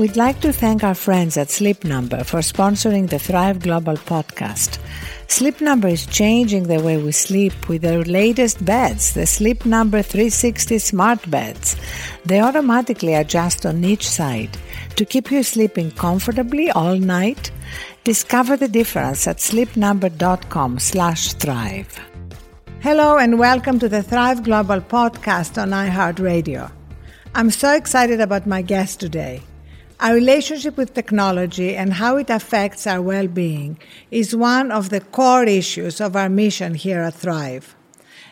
We'd like to thank our friends at Sleep Number for sponsoring the Thrive Global podcast. Sleep Number is changing the way we sleep with their latest beds, the Sleep Number 360 smart beds. They automatically adjust on each side to keep you sleeping comfortably all night. Discover the difference at sleepnumber.com/thrive. Hello and welcome to the Thrive Global podcast on iHeartRadio. I'm so excited about my guest today. Our relationship with technology and how it affects our well being is one of the core issues of our mission here at Thrive.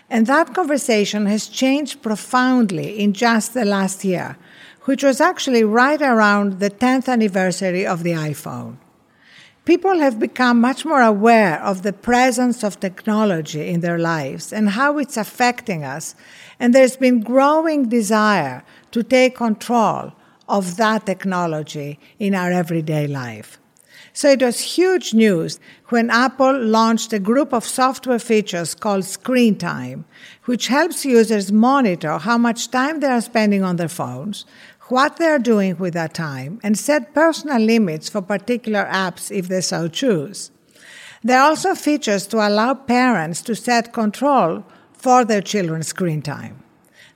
And that conversation has changed profoundly in just the last year, which was actually right around the 10th anniversary of the iPhone. People have become much more aware of the presence of technology in their lives and how it's affecting us, and there's been growing desire to take control of that technology in our everyday life. So it was huge news when Apple launched a group of software features called Screen Time, which helps users monitor how much time they are spending on their phones, what they are doing with that time, and set personal limits for particular apps if they so choose. There are also features to allow parents to set control for their children's screen time.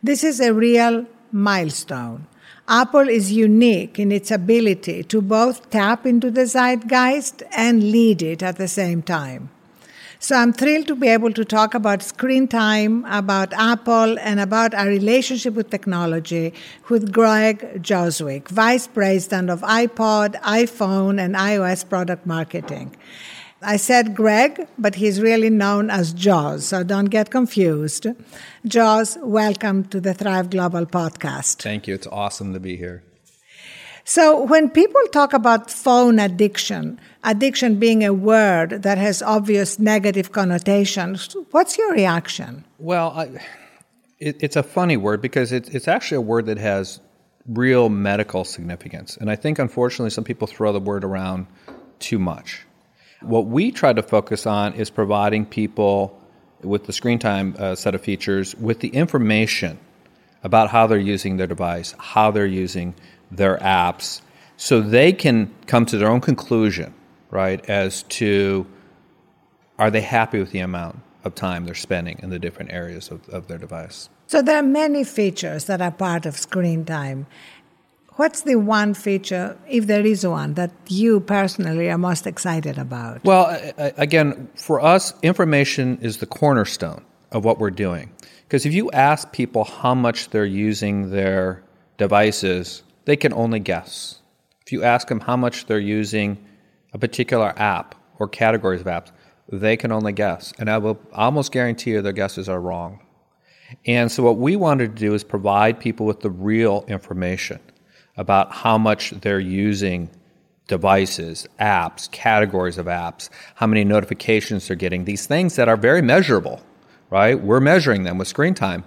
This is a real milestone. Apple is unique in its ability to both tap into the zeitgeist and lead it at the same time. So I'm thrilled to be able to talk about screen time, about Apple, and about our relationship with technology with Greg Joswiak, Vice President of iPod, iPhone, and iOS product marketing. I said Greg, but he's really known as Joz, so don't get confused. Joz, welcome to the Thrive Global podcast. Thank you. It's awesome to be here. So, when people talk about phone addiction, addiction being a word that has obvious negative connotations, what's your reaction? Well, I, it, it's a funny word because it, it's actually a word that has real medical significance. And I think, unfortunately, some people throw the word around too much. What we try to focus on is providing people with the screen time uh, set of features with the information about how they're using their device, how they're using their apps, so they can come to their own conclusion, right, as to are they happy with the amount of time they're spending in the different areas of, of their device. So there are many features that are part of screen time. What's the one feature, if there is one, that you personally are most excited about? Well, again, for us, information is the cornerstone of what we're doing. Because if you ask people how much they're using their devices, they can only guess. If you ask them how much they're using a particular app or categories of apps, they can only guess. And I will almost guarantee you their guesses are wrong. And so, what we wanted to do is provide people with the real information about how much they're using devices, apps, categories of apps, how many notifications they're getting, these things that are very measurable, right? We're measuring them with screen time.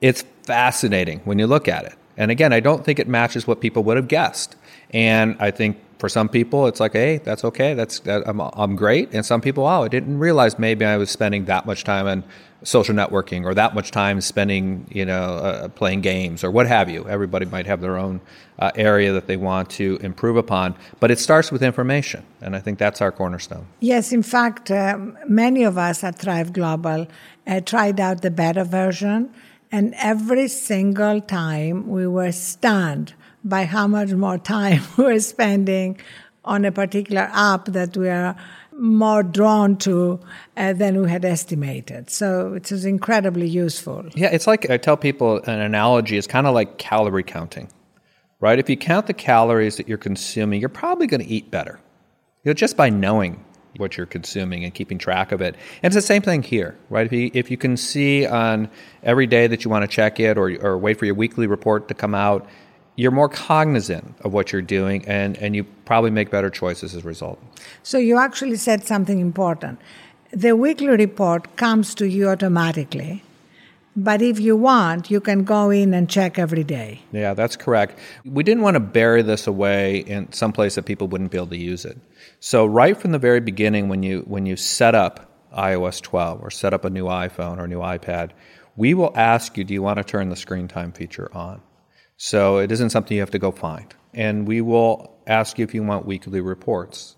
It's fascinating when you look at it. And again, I don't think it matches what people would have guessed. And I think for some people, it's like, hey, that's okay. That's that, I'm, I'm great. And some people, wow, I didn't realize maybe I was spending that much time on social networking or that much time spending, you know, uh, playing games or what have you. Everybody might have their own uh, area that they want to improve upon, but it starts with information, and I think that's our cornerstone. Yes, in fact, um, many of us at Thrive Global uh, tried out the beta version, and every single time we were stunned by how much more time we're spending on a particular app that we are more drawn to uh, than we had estimated. So it is incredibly useful. Yeah, it's like I tell people an analogy is kind of like calorie counting, right? If you count the calories that you're consuming, you're probably going to eat better, you know, just by knowing what you're consuming and keeping track of it. And it's the same thing here, right? If you, if you can see on every day that you want to check it or, or wait for your weekly report to come out, you're more cognizant of what you're doing and, and you probably make better choices as a result. So you actually said something important. The weekly report comes to you automatically. But if you want, you can go in and check every day. Yeah, that's correct. We didn't want to bury this away in some place that people wouldn't be able to use it. So right from the very beginning when you when you set up iOS 12 or set up a new iPhone or a new iPad, we will ask you, do you want to turn the screen time feature on? So it isn't something you have to go find. and we will ask you if you want weekly reports.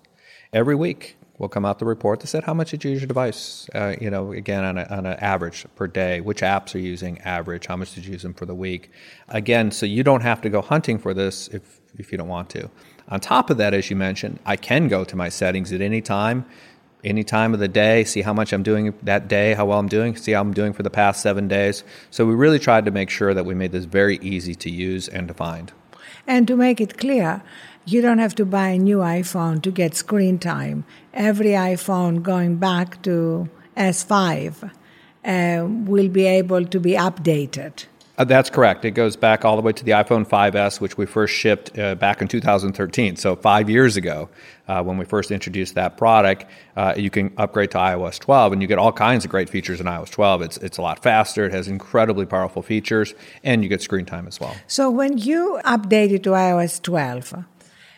Every week, we'll come out the report that said how much did you use your device? Uh, you know again on, a, on an average per day which apps are using average? How much did you use them for the week? Again so you don't have to go hunting for this if, if you don't want to. On top of that as you mentioned i can go to my settings at any time any time of the day see how much i'm doing that day how well i'm doing see how i'm doing for the past seven days so we really tried to make sure that we made this very easy to use and to find and to make it clear you don't have to buy a new iPhone to get screen time. Every iPhone going back to S5 uh, will be able to be updated. Uh, that's correct. It goes back all the way to the iPhone 5S, which we first shipped uh, back in 2013. So, five years ago, uh, when we first introduced that product, uh, you can upgrade to iOS 12, and you get all kinds of great features in iOS 12. It's, it's a lot faster, it has incredibly powerful features, and you get screen time as well. So, when you updated to iOS 12,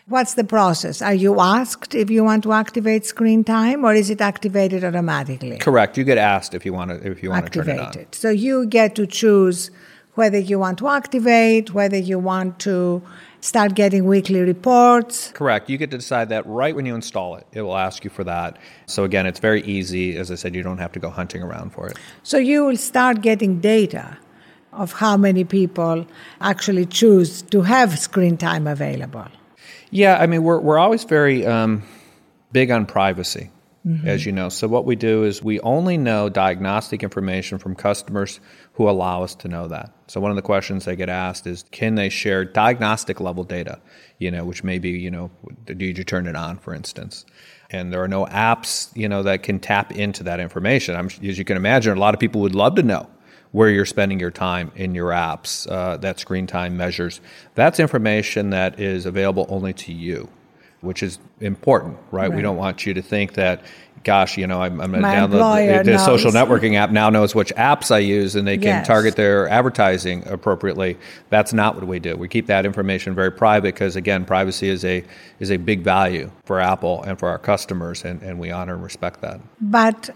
What's the process? Are you asked if you want to activate screen time, or is it activated automatically? Correct. You get asked if you want to if you want activate to turn it on. So you get to choose whether you want to activate, whether you want to start getting weekly reports. Correct. You get to decide that right when you install it. It will ask you for that. So again, it's very easy. As I said, you don't have to go hunting around for it. So you will start getting data of how many people actually choose to have screen time available. Yeah, I mean, we're, we're always very um, big on privacy, mm-hmm. as you know. So, what we do is we only know diagnostic information from customers who allow us to know that. So, one of the questions they get asked is can they share diagnostic level data, you know, which may be, you know, did you turn it on, for instance? And there are no apps, you know, that can tap into that information. I'm, as you can imagine, a lot of people would love to know where you're spending your time in your apps, uh, that screen time measures. That's information that is available only to you, which is important, right? right. We don't want you to think that, gosh, you know, I'm, I'm going to download the, the social networking app now knows which apps I use and they can yes. target their advertising appropriately. That's not what we do. We keep that information very private because, again, privacy is a is a big value for Apple and for our customers, and, and we honor and respect that. But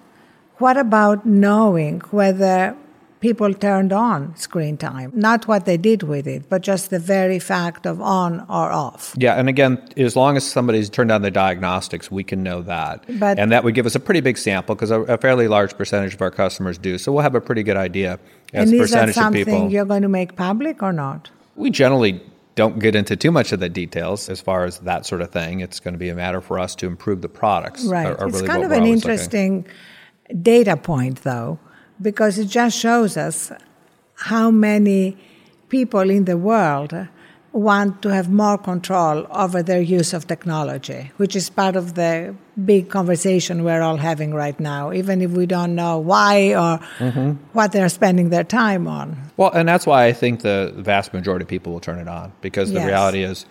what about knowing whether people turned on screen time. Not what they did with it, but just the very fact of on or off. Yeah, and again, as long as somebody's turned on the diagnostics, we can know that. But, and that would give us a pretty big sample because a, a, fairly large percentage of our customers do. So we'll have a pretty good idea as and is percentage that something of people. you're going to make public or not? We generally don't get into too much of the details as far as that sort of thing. It's going to be a matter for us to improve the products. Right. Are, are it's really kind of an interesting looking. data point, though because it just shows us how many people in the world want to have more control over their use of technology, which is part of the big conversation we're all having right now, even if we don't know why or mm-hmm. what they're spending their time on. Well, and that's why I think the vast majority of people will turn it on because the yes. reality is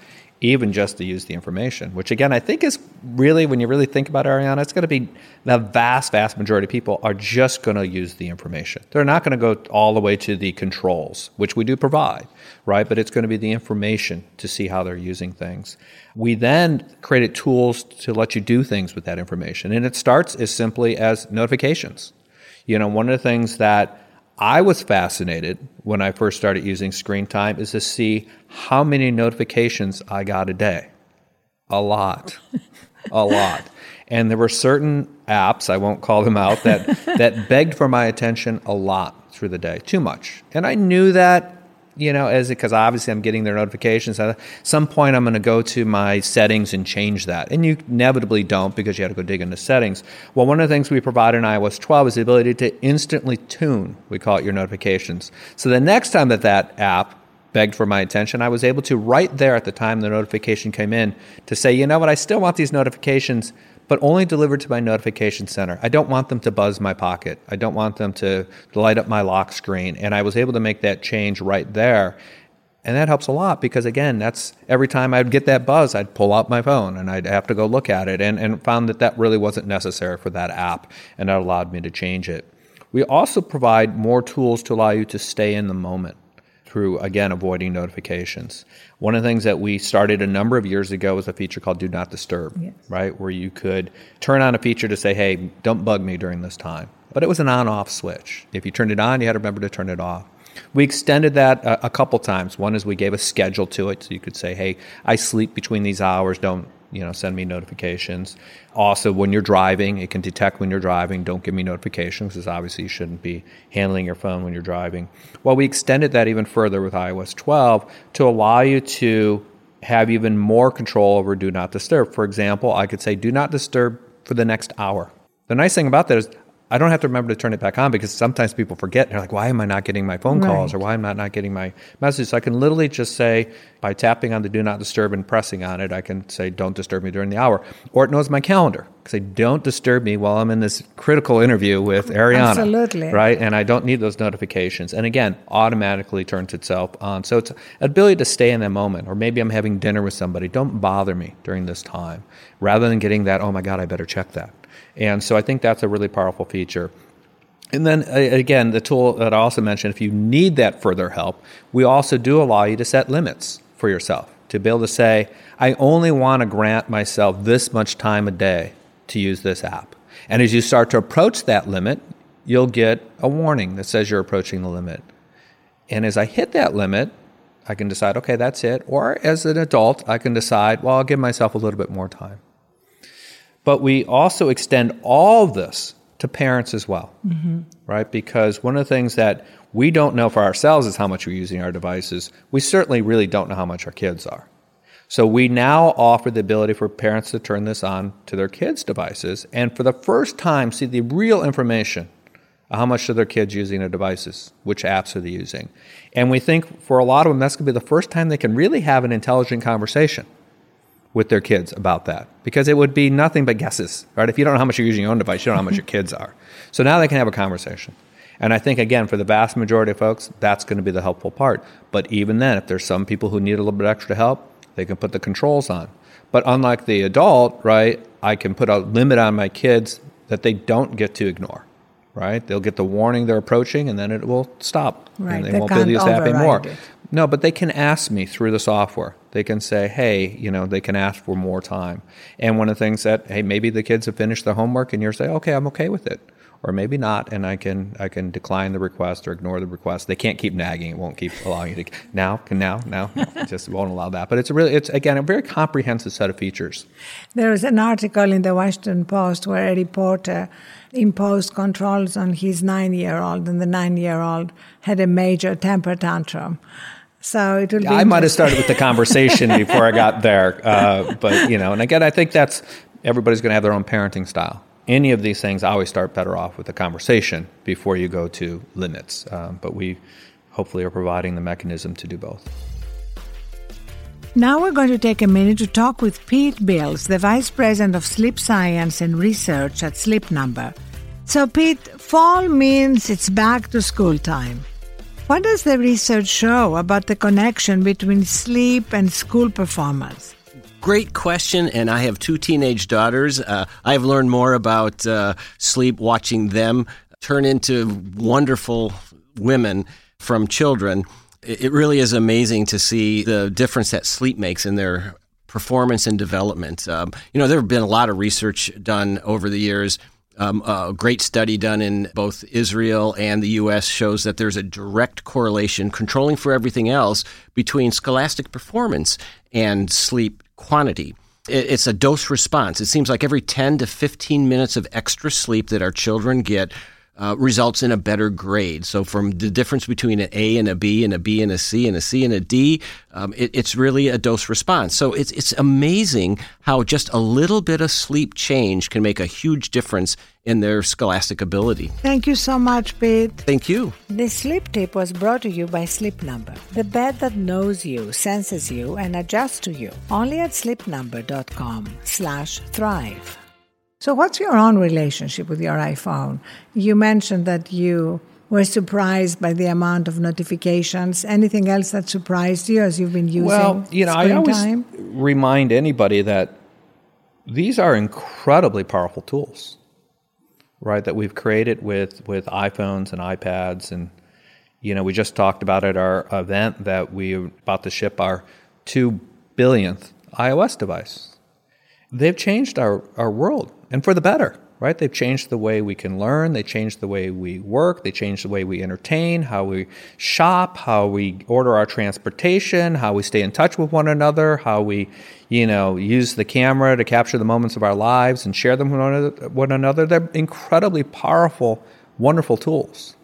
even just to use the information, which again, I think is really, when you really think about Arianna, it's going to be the vast, vast majority of people are just going to use the information. They're not going to go all the way to the controls, which we do provide, right? But it's going to be the information to see how they're using things. We then created tools to let you do things with that information. And it starts as simply as notifications. You know, one of the things that I was fascinated when I first started using screen time is to see how many notifications I got a day. A lot. a lot. And there were certain apps, I won't call them out, that, that begged for my attention a lot through the day, too much. And I knew that you know, as because obviously I'm getting their notifications. At some point, I'm going to go to my settings and change that. And you inevitably don't because you have to go dig into settings. Well, one of the things we provide in iOS 12 is the ability to instantly tune, we call it your notifications. So the next time that that app begged for my attention, I was able to right there at the time the notification came in to say, you know what, I still want these notifications but only delivered to my notification center. I don't want them to buzz my pocket. I don't want them to light up my lock screen. And I was able to make that change right there. And that helps a lot because, again, that's every time I'd get that buzz, I'd pull out my phone and I'd have to go look at it and, and found that that really wasn't necessary for that app. And that allowed me to change it. We also provide more tools to allow you to stay in the moment through, again, avoiding notifications. One of the things that we started a number of years ago was a feature called Do Not Disturb, yes. right? Where you could turn on a feature to say, hey, don't bug me during this time. But it was an on off switch. If you turned it on, you had to remember to turn it off. We extended that a, a couple times. One is we gave a schedule to it, so you could say, "Hey, I sleep between these hours. Don't you know send me notifications." Also, when you're driving, it can detect when you're driving. Don't give me notifications, because obviously you shouldn't be handling your phone when you're driving. Well, we extended that even further with iOS 12 to allow you to have even more control over do not disturb. For example, I could say do not disturb for the next hour. The nice thing about that is I don't have to remember to turn it back on because sometimes people forget. They're like, why am I not getting my phone calls Right. or why am I not getting my messages? So I can literally just say, by tapping on the do not disturb and pressing on it, I can say, don't disturb me during the hour. Or it knows my calendar. Say, don't disturb me while I'm in this critical interview with mm, Arianna. Absolutely. Right? And I don't need those notifications. And again, automatically turns itself on. So it's ability to stay in that moment. Or maybe I'm having dinner with somebody. Don't bother me during this time. Rather than getting that, oh my God, I better check that. And so I think that's a really powerful feature. And then again, the tool that I also mentioned, if you need that further help, we also do allow you to set limits for yourself to be able to say, I only want to grant myself this much time a day to use this app. And as you start to approach that limit, you'll get a warning that says you're approaching the limit. And as I hit that limit, I can decide, okay, that's it. Or as an adult, I can decide, well, I'll give myself a little bit more time. But we also extend all of this to parents as well, mm-hmm. right? Because one of the things that we don't know for ourselves is how much we're using our devices. We certainly really don't know how much our kids are. So we now offer the ability for parents to turn this on to their kids' devices and for the first time see the real information how much are their kids using their devices, which apps are they using. And we think for a lot of them that's going to be the first time they can really have an intelligent conversation with their kids about that because it would be nothing but guesses, right? If you don't know how much you're using your own device, you don't know how much your kids are. So now they can have a conversation. And I think, again, for the vast majority of folks, that's going to be the helpful part. But even then, if there's some people who need a little bit extra help, they can put the controls on. But unlike the adult, right, I can put a limit on my kids that they don't get to ignore, right? They'll get the warning they're approaching and then it will stop. Right, And they, won't be able to use the app anymore. No, but they can ask me through the software. They can say, hey, you know, they can ask for more time. And one of the things that, hey, maybe the kids have finished their homework and you're saying, okay, I'm okay with it. Or maybe not, and I can I can decline the request or ignore the request. They can't keep nagging; it won't keep allowing you to now, now, now, it just won't allow that. But it's really, it's again a very comprehensive set of features. There was an article in the Washington Post where a reporter imposed controls on his nine year old, and the nine year old had a major temper tantrum. So it will. I might have started with the conversation before I got there, uh, but you know, and again, I think that's everybody's going to have their own parenting style. Any of these things, I always start better off with a conversation before you go to limits. Um, but we hopefully are providing the mechanism to do both. Now we're going to take a minute to talk with Pete Bils, the Vice President of Sleep Science and Research at Sleep Number. So, Pete, fall means it's back to school time. What does the research show about the connection between sleep and school performance? Great question, and I have two teenage daughters. Uh, I've learned more about uh, sleep watching them turn into wonderful women from children. It really is amazing to see the difference that sleep makes in their performance and development. Um, you know, there have been a lot of research done over the years. Um, a great study done in both Israel and the U.S. shows that there's a direct correlation, controlling for everything else, between scholastic performance and sleep quantity. It- It's a dose response. It seems like every 10 to 15 minutes of extra sleep that our children get uh, results in a better grade. So, from the difference between an A and a B, and a B and a C, and a C and a D, um, it, it's really a dose response. So, it's, it's amazing how just a little bit of sleep change can make a huge difference in their scholastic ability. Thank you so much, Pete. Thank you. This sleep tip was brought to you by Sleep Number, the bed that knows you, senses you, and adjusts to you. Only at sleepnumber.com/thrive. So, what's your own relationship with your iPhone? You mentioned that you were surprised by the amount of notifications. Anything else that surprised you as you've been using Well, you know, I always time? remind anybody that these are incredibly powerful tools, right? That we've created with with iPhones and iPads, and you know, we just talked about at our event that we are about to ship our two billionth iOS device. They've changed our, our world, and for the better. right? They've changed the way we can learn, they changed the way we work, they changed the way we entertain, how we shop, how we order our transportation, how we stay in touch with one another, how we, you know, use the camera to capture the moments of our lives and share them with one another. They're incredibly powerful, wonderful tools.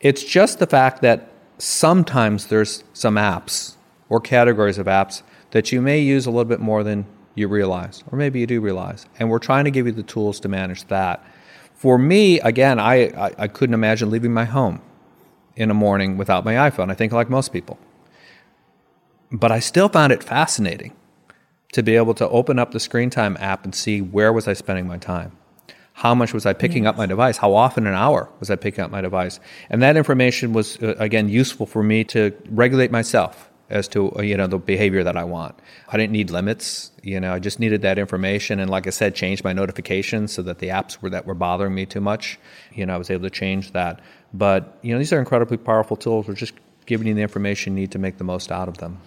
It's just the fact that sometimes there's some apps or categories of apps that you may use a little bit more than you realize, or maybe you do realize. And we're trying to give you the tools to manage that. For me, again, I, I, I couldn't imagine leaving my home in a morning without my iPhone. I think like most people. But I still found it fascinating to be able to open up the screen time app and see where was I spending my time. How much was I picking yes. up my device? How often an hour was I picking up my device? And that information was, uh, again, useful for me to regulate myself as to uh, you know the behavior that I want. I didn't need limits. You know, I just needed that information, and like I said, change my notifications so that the apps were that were bothering me too much. You know, I was able to change that. But you know, these are incredibly powerful tools. We're just giving you the information you need to make the most out of them.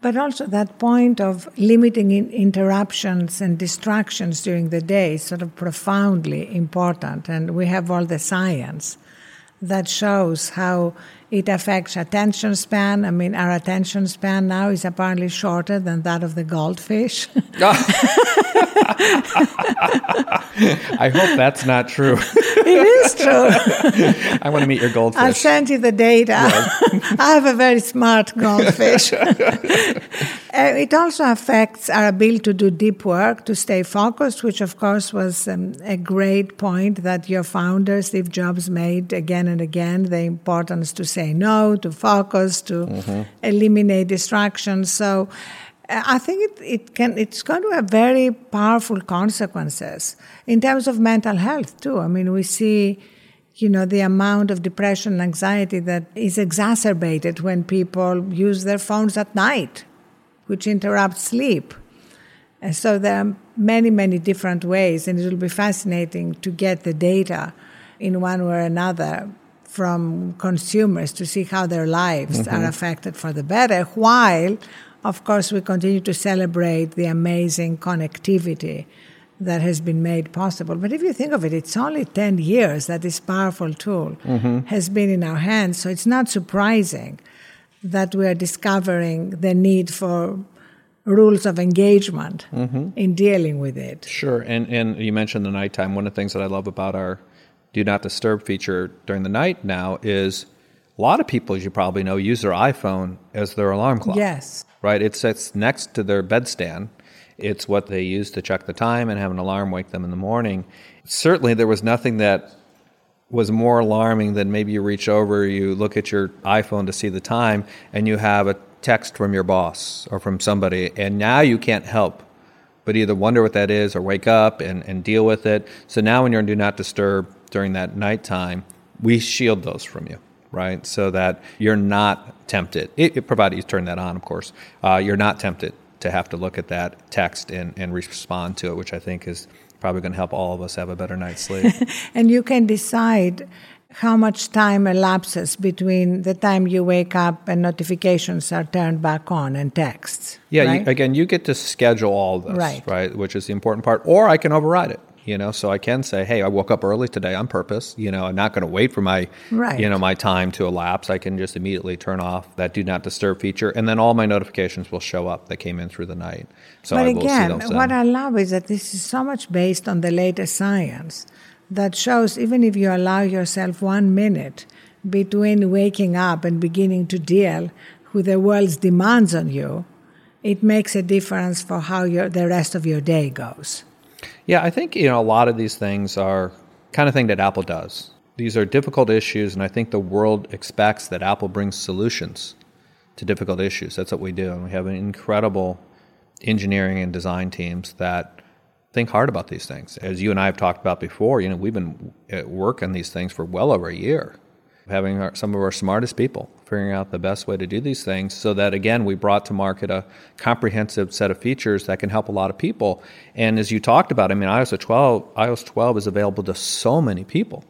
But also that point of limiting in interruptions and distractions during the day is sort of profoundly important, and we have all the science that shows how it affects attention span. I mean, our attention span now is apparently shorter than that of the goldfish. I hope that's not true. it is true. I want to meet your goldfish. I'll send you the data. I have a very smart goldfish. Uh, it also affects our ability to do deep work, to stay focused, which of course was um, a great point that your founder, Steve Jobs, made again and again the importance to say no, to focus, to mm-hmm. eliminate distractions. So uh, I think it, it can it's going to have very powerful consequences in terms of mental health too. I mean, we see you know the amount of depression and anxiety that is exacerbated when people use their phones at night which interrupts sleep. And so there are many, many different ways, and it will be fascinating to get the data in one way or another from consumers to see how their lives mm-hmm. are affected for the better, while, of course, we continue to celebrate the amazing connectivity that has been made possible. But if you think of it, it's only 10 years that this powerful tool mm-hmm. has been in our hands, so it's not surprising that we are discovering the need for rules of engagement mm-hmm. in dealing with it. Sure, and and you mentioned the nighttime. One of the things that I love about our do not disturb feature during the night now is a lot of people, as you probably know, use their iPhone as their alarm clock. Yes, right. It sits next to their bedstand. It's what they use to check the time and have an alarm wake them in the morning. Certainly, there was nothing that was more alarming than maybe you reach over, you look at your iPhone to see the time, and you have a text from your boss or from somebody, and now you can't help but either wonder what that is or wake up and, and deal with it. So now when you're in Do Not Disturb during that nighttime, we shield those from you, right? So that you're not tempted, it, it, provided you turn that on, of course, uh, you're not tempted to have to look at that text and, and respond to it, which I think is probably going to help all of us have a better night's sleep. and you can decide how much time elapses between the time you wake up and notifications are turned back on and texts. Yeah, right? you, again, you get to schedule all this, right. right? Which is the important part. Or I can override it you know? So i can say hey i woke up early today on purpose you know i'm not going to wait for my right. you know my time to elapse. I can just immediately turn off that do not disturb feature and then all my notifications will show up that came in through the night. So but I again what i love is that this is so much based on the latest science that shows even if you allow yourself one minute between waking up and beginning to deal with the world's demands on you it makes a difference for how your, the rest of your day goes yeah, I think you know a lot of these things are kind of thing that Apple does. These are difficult issues, and I think the world expects that Apple brings solutions to difficult issues. That's what we do, and we have an incredible engineering and design teams that think hard about these things. As you and I have talked about before, you know, we've been at work on these things for well over a year having our, some of our smartest people figuring out the best way to do these things so that again we brought to market a comprehensive set of features that can help a lot of people and as you talked about i mean ios 12 ios 12 is available to so many people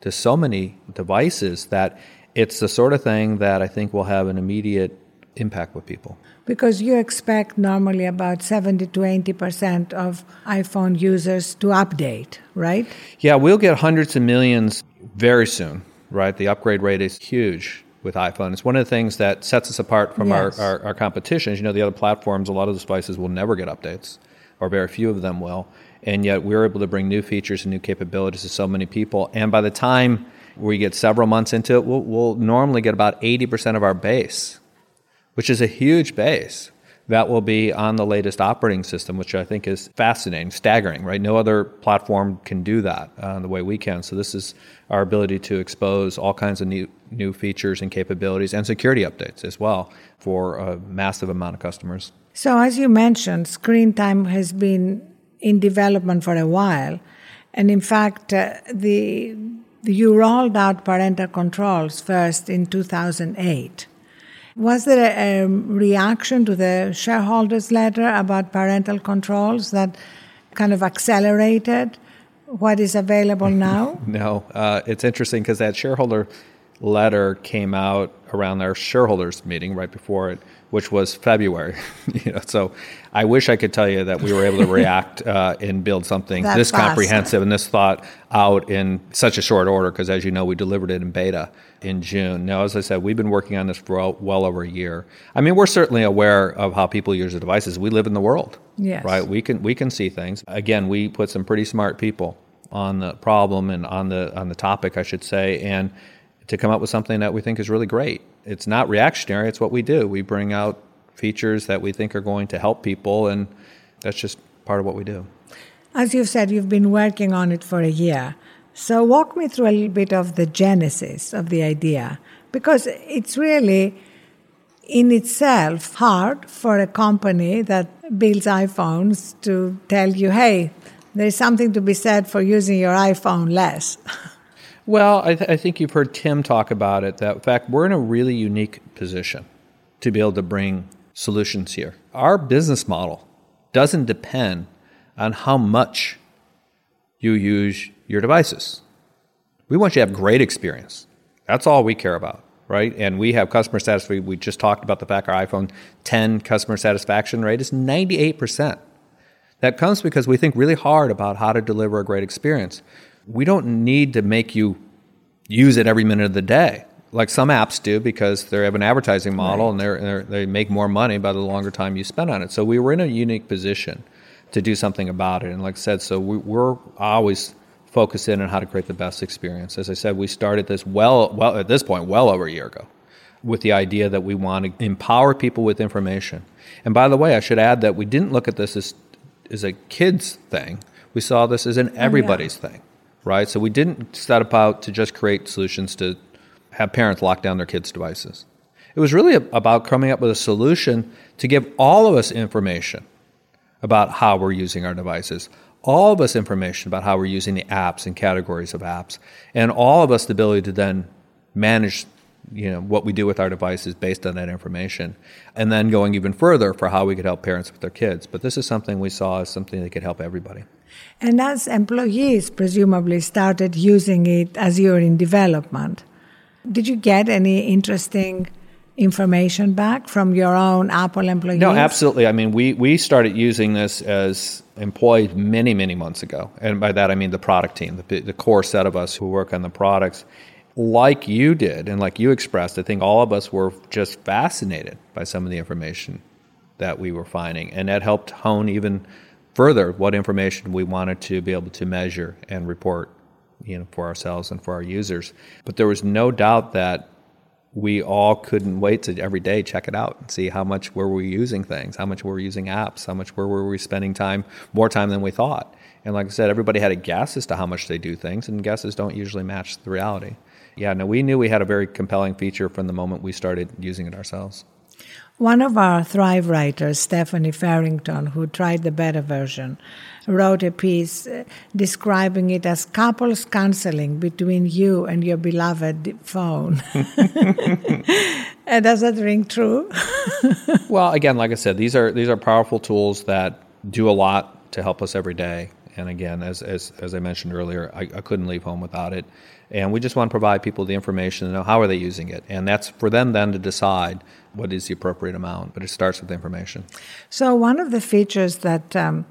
to so many devices that it's the sort of thing that i think will have an immediate impact with people. Because you expect normally about 70 to 80% of iPhone users to update, right? Yeah, we'll get hundreds of millions very soon, right? The upgrade rate is huge with iPhone. It's one of the things that sets us apart from Yes. our, our, our competition. As you know, the other platforms, a lot of those devices will never get updates, or very few of them will. And yet we're able to bring new features and new capabilities to so many people. And by the time we get several months into it, we'll, we'll normally get about 80% of our base, which is a huge base. That will be on the latest operating system, which I think is fascinating, staggering, right? No other platform can do that uh, the way we can. So, this is our ability to expose all kinds of new, new features and capabilities and security updates as well for a massive amount of customers. So, as you mentioned, screen time has been in development for a while. And in fact, uh, the, you rolled out parental controls first in 2008. Was there a, a reaction to the shareholders' letter about parental controls that kind of accelerated what is available now? No, uh, it's interesting because that shareholder letter came out around our shareholders meeting right before it, which was February. you know, so I wish I could tell you that we were able to react uh, and build something That this comprehensive and this thought out in such a short order. Because as you know, we delivered it in beta in June. Now, as I said, we've been working on this for well, well over a year. I mean, we're certainly aware of how people use the devices. We live in the world, Yes. right? We can we can see things. Again, we put some pretty smart people on the problem and on the on the topic, I should say, and to come up with something that we think is really great. It's not reactionary. It's what we do. We bring out features that we think are going to help people, and that's just part of what we do. As you've said, you've been working on it for a year. So, walk me through a little bit of the genesis of the idea, because it's really in itself hard for a company that builds iPhones to tell you, hey, there's something to be said for using your iPhone less. Well, I, th- I think you've heard Tim talk about it. That in fact, we're in a really unique position to be able to bring solutions here. Our business model doesn't depend on how much you use your devices. We want you to have great experience. That's all we care about, right? And we have customer satisfaction. We just talked about the fact our iPhone 10 customer satisfaction rate is 98%. That comes because we think really hard about how to deliver a great experience. We don't need to make you use it every minute of the day, like some apps do, because they have an advertising model and they're, they're, they make more money by the longer time you spend on it. So we were in a unique position to do something about it. And like I said, so we, we're always focused in on how to create the best experience. As I said, we started this well, well at this point, well over a year ago with the idea that we want to empower people with information. And by the way, I should add that we didn't look at this as, as a kids thing. We saw this as an everybody's thing, right? So we didn't set about to just create solutions to have parents lock down their kids' devices. It was really about coming up with a solution to give all of us information about how we're using our devices, all of us information about how we're using the apps and categories of apps, and all of us the ability to then manage you know what we do with our devices based on that information and then going even further for how we could help parents with their kids but this is something we saw as something that could help everybody And as employees presumably started using it as you're in development, did you get any interesting information back from your own Apple employees? No, absolutely. I mean, we, we started using this as employees many, many months ago. And by that, I mean the product team, the, the core set of us who work on the products. Like you did, and like you expressed, I think all of us were just fascinated by some of the information that we were finding. And that helped hone even further what information we wanted to be able to measure and report you know, for ourselves and for our users. But there was no doubt that we all couldn't wait to every day check it out and see how much were we using things, how much were we using apps, how much were, were we spending time, more time than we thought. And like I said, everybody had a guess as to how much they do things, and guesses don't usually match the reality. Yeah, no, we knew we had a very compelling feature from the moment we started using it ourselves. One of our Thrive writers, Stephanie Farrington, who tried the beta version, wrote a piece uh, describing it as couples counseling between you and your beloved phone. and does that ring true? well, again, like I said, these are these are powerful tools that do a lot to help us every day. And again, as, as, as I mentioned earlier, I, I couldn't leave home without it. And we just want to provide people the information to know how are they using it. And that's for them then to decide what is the appropriate amount. But it starts with the information. So, one of the features that um,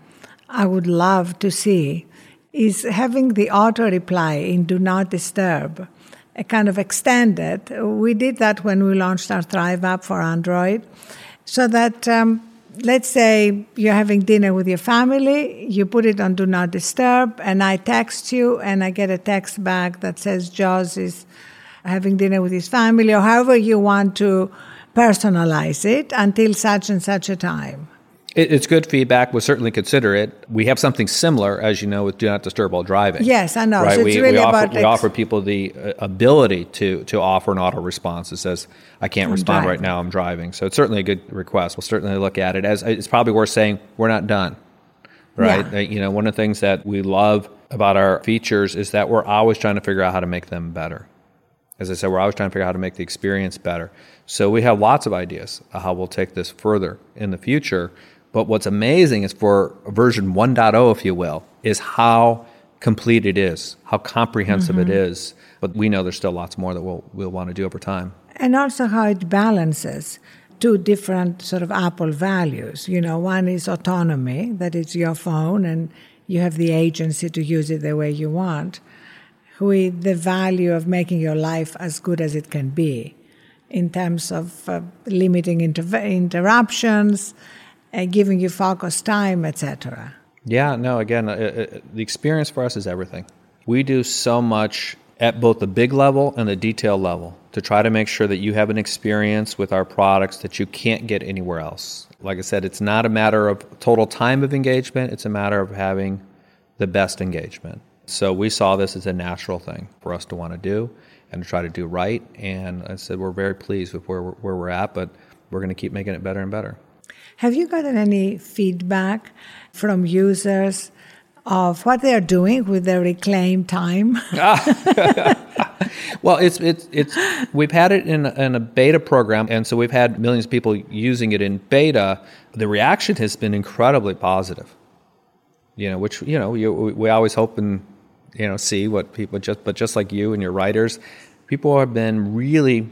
I would love to see is having the auto reply in Do Not Disturb a kind of extended. We did that when we launched our Thrive app for Android, so that um, let's say you're having dinner with your family, you put it on Do Not Disturb, and I text you, and I get a text back that says Joz is having dinner with his family, or however you want to personalize it until such and such a time. It, it's good feedback. We'll certainly consider it. We have something similar, as you know, with Do Not Disturb while driving. Yes, I know. Right? So we, it's really we, offer, about we ex- offer people the uh, ability to, to offer an auto response that says, I can't respond right now, I'm driving. So it's certainly a good request. We'll certainly look at it. As It's probably worth saying, we're not done. Right? Yeah. Uh, You know, one of the things that we love about our features is that we're always trying to figure out how to make them better. As I said, we're always trying to figure out how to make the experience better. So we have lots of ideas of how we'll take this further in the future. But what's amazing is for version 1.0, if you will, is how complete it is, how comprehensive it is. But we know there's still lots more that we'll, we'll want to do over time. and also how it balances two different sort of Apple values. You know, one is autonomy, that it's your phone and you have the agency to use it the way you want, with the value of making your life as good as it can be in terms of uh, limiting inter- interruptions, uh, giving you focus time, etc. Yeah, no, again, uh, uh, the experience for us is everything. We do so much at both the big level and the detail level to try to make sure that you have an experience with our products that you can't get anywhere else. Like I said, it's not a matter of total time of engagement, it's a matter of having the best engagement. So we saw this as a natural thing for us to want to do and to try to do right. And I said, we're very pleased with where where we're at, but we're going to keep making it better and better. Have you gotten any feedback from users of what they're doing with their reclaimed time? Well, it's it's it's we've had it in in a beta program, and so we've had millions of people using it in beta. The reaction has been incredibly positive. You know, which you know you, we always hope and you know see what people just but just like you and your writers, people have been really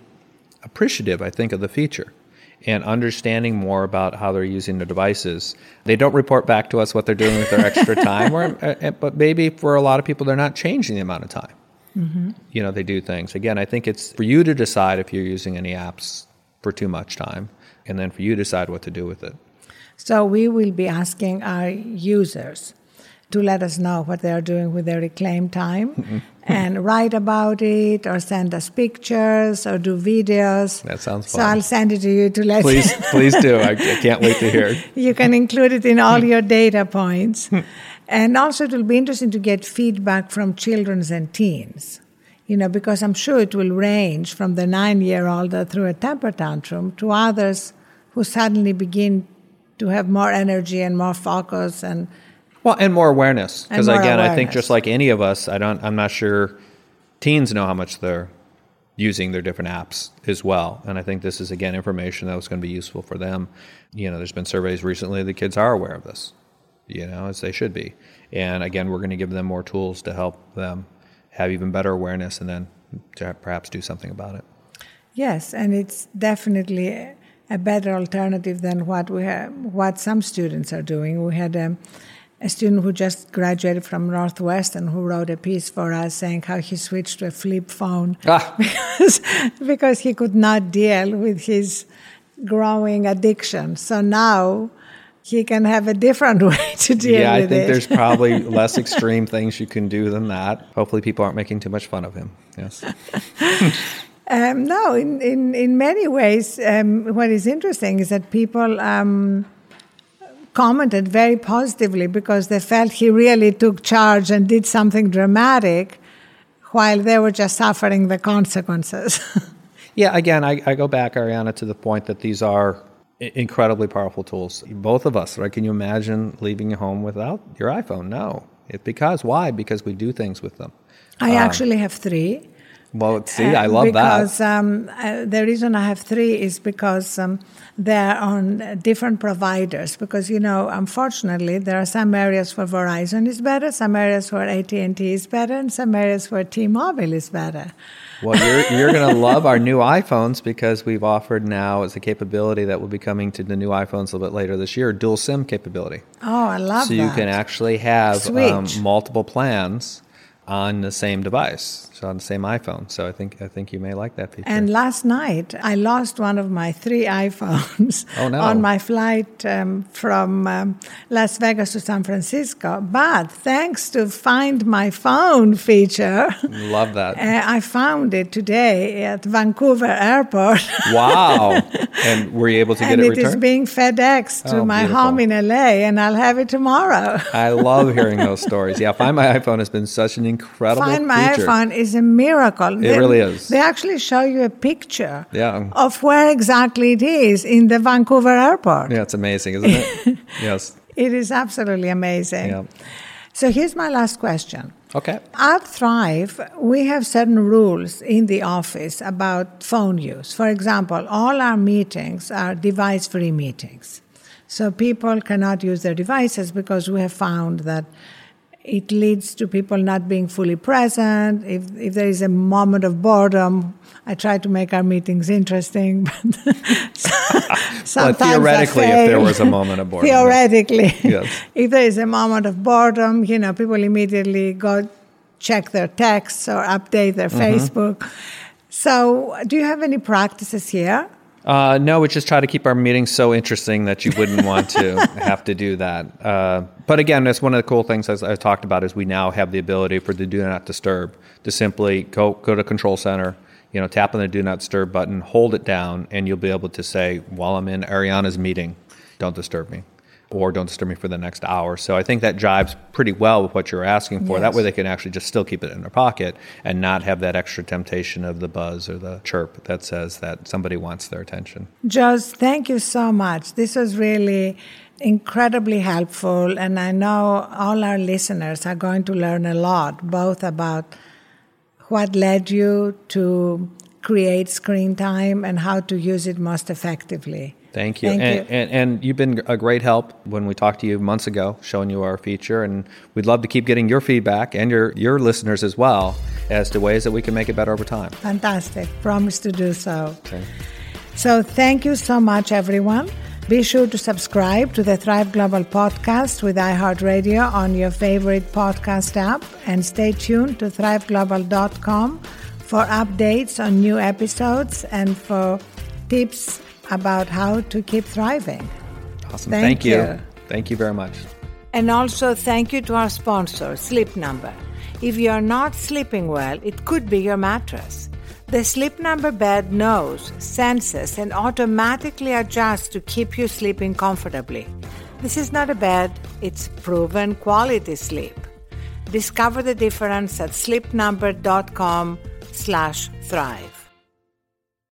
appreciative. I think of the feature and understanding more about how they're using the devices. They don't report back to us what they're doing with their extra time, or, uh, but maybe for a lot of people, they're not changing the amount of time. You know they do things. Again i think it's for you to decide if you're using any apps for too much time and then for you to decide what to do with it. So we will be asking our users to let us know what they are doing with their reclaimed time mm-hmm. and write about it or send us pictures or do videos. That sounds So. I'll send it to you to let please please do I, I can't wait to hear it you can include it in all hmm. your data points. Hmm. and also, it will be interesting to get feedback from children and teens. You know, because I'm sure it will range from the nine year old threw a temper tantrum to others who suddenly begin to have more energy and more focus and well and more awareness. Because again i think just like any of us i don't i'm not sure teens know how much they're using their different apps as well. And i think this is again information that was going to be useful for them. You know there's been surveys recently the kids are aware of this you know as they should be. And again we're going to give them more tools to help them have even better awareness and then to perhaps do something about it. Yes, and it's definitely a better alternative than what we have, what some students are doing. We had a, a student who just graduated from Northwestern who wrote a piece for us saying how he switched to a flip phone Ah. because, because he could not deal with his growing addiction. So now he can have a different way to deal yeah i think it. there's probably less extreme things you can do than that hopefully people aren't making too much fun of him yes Um, no, in, in, in many ways, um, what is interesting is that people um, commented very positively because they felt he really took charge and did something dramatic while they were just suffering the consequences. Yeah, again, I, I go back, Arianna, to the point that these are i- incredibly powerful tools. Both of us, right? Can you imagine leaving your home without your iPhone? No. It's because, why? Because we do things with them. I um, actually have three. Well, see, I love because, that. Um, uh, the reason I have three is because um, they're on different providers. Because you know, unfortunately, there are some areas where Verizon is better, some areas where AT and T is better, and some areas where T-Mobile is better. Well, you're, you're going to love our new iPhones because we've offered now as a capability that will be coming to the new iPhones a little bit later this year, dual SIM capability. Oh, I love so that. So you can actually have um, multiple plans on the same device, so on the same iPhone. So I think I think you may like that feature. And last night, I lost one of my three iPhones Oh, no. on my flight um, from um, Las Vegas to San Francisco. But thanks to Find My Phone feature, love that. uh, I found it today at Vancouver Airport. wow! And were you able to get and it it is returned? being FedEx to Oh, my beautiful. home in LA, and I'll have it tomorrow. I love hearing those stories. Yeah, Find My iPhone has been such an incredible Find My feature. iPhone is a miracle. It really is. They actually show you a picture Yeah. of where exactly it is in the Vancouver airport. Yeah, it's amazing, isn't it? yes. It is absolutely amazing. Yeah. So here's my last question. Okay. At Thrive, we have certain rules in the office about phone use. For example, all our meetings are device free meetings. So people cannot use their devices because we have found that it leads to people not being fully present. If, if there is a moment of boredom, I try to make our meetings interesting. But sometimes theoretically, if there was a moment of boredom. Theoretically, Yes. if there is a moment of boredom, you know, people immediately go check their texts or update their Mm-hmm. Facebook. So, do you have any practices here? Uh, no, we just try to keep our meetings so interesting that you wouldn't want to have to do that. Uh, but again, that's one of the cool things as I talked about is we now have the ability for the do not disturb to simply go go to control center, you know, tap on the do not disturb button, hold it down, and you'll be able to say, while I'm in Arianna's meeting, don't disturb me. Or don't disturb me for the next hour. So I think that jives pretty well with what you're asking for. That way they can actually just still keep it in their pocket and not have that extra temptation of the buzz or the chirp that says that somebody wants their attention. Jos, thank you so much. This was really incredibly helpful, and I know all our listeners are going to learn a lot, both about what led you to create screen time and how to use it most effectively. Thank you. Thank and, you. And, and you've been a great help when we talked to you months ago, showing you our feature. And we'd love to keep getting your feedback and your, your listeners as well as to ways that we can make it better over time. Fantastic. Promise to do so. Okay. So, thank you so much, everyone. Be sure to subscribe to the Thrive Global podcast with iHeartRadio on your favorite podcast app and stay tuned to thriveglobal.com for updates on new episodes and for tips about how to keep thriving. Awesome. Thank you. you. Thank you very much. And also, thank you to our sponsor, Sleep Number. If you are not sleeping well, it could be your mattress. The Sleep Number bed knows, senses, and automatically adjusts to keep you sleeping comfortably. This is not a bed, it's proven quality sleep. Discover the difference at sleepnumber.com slash thrive.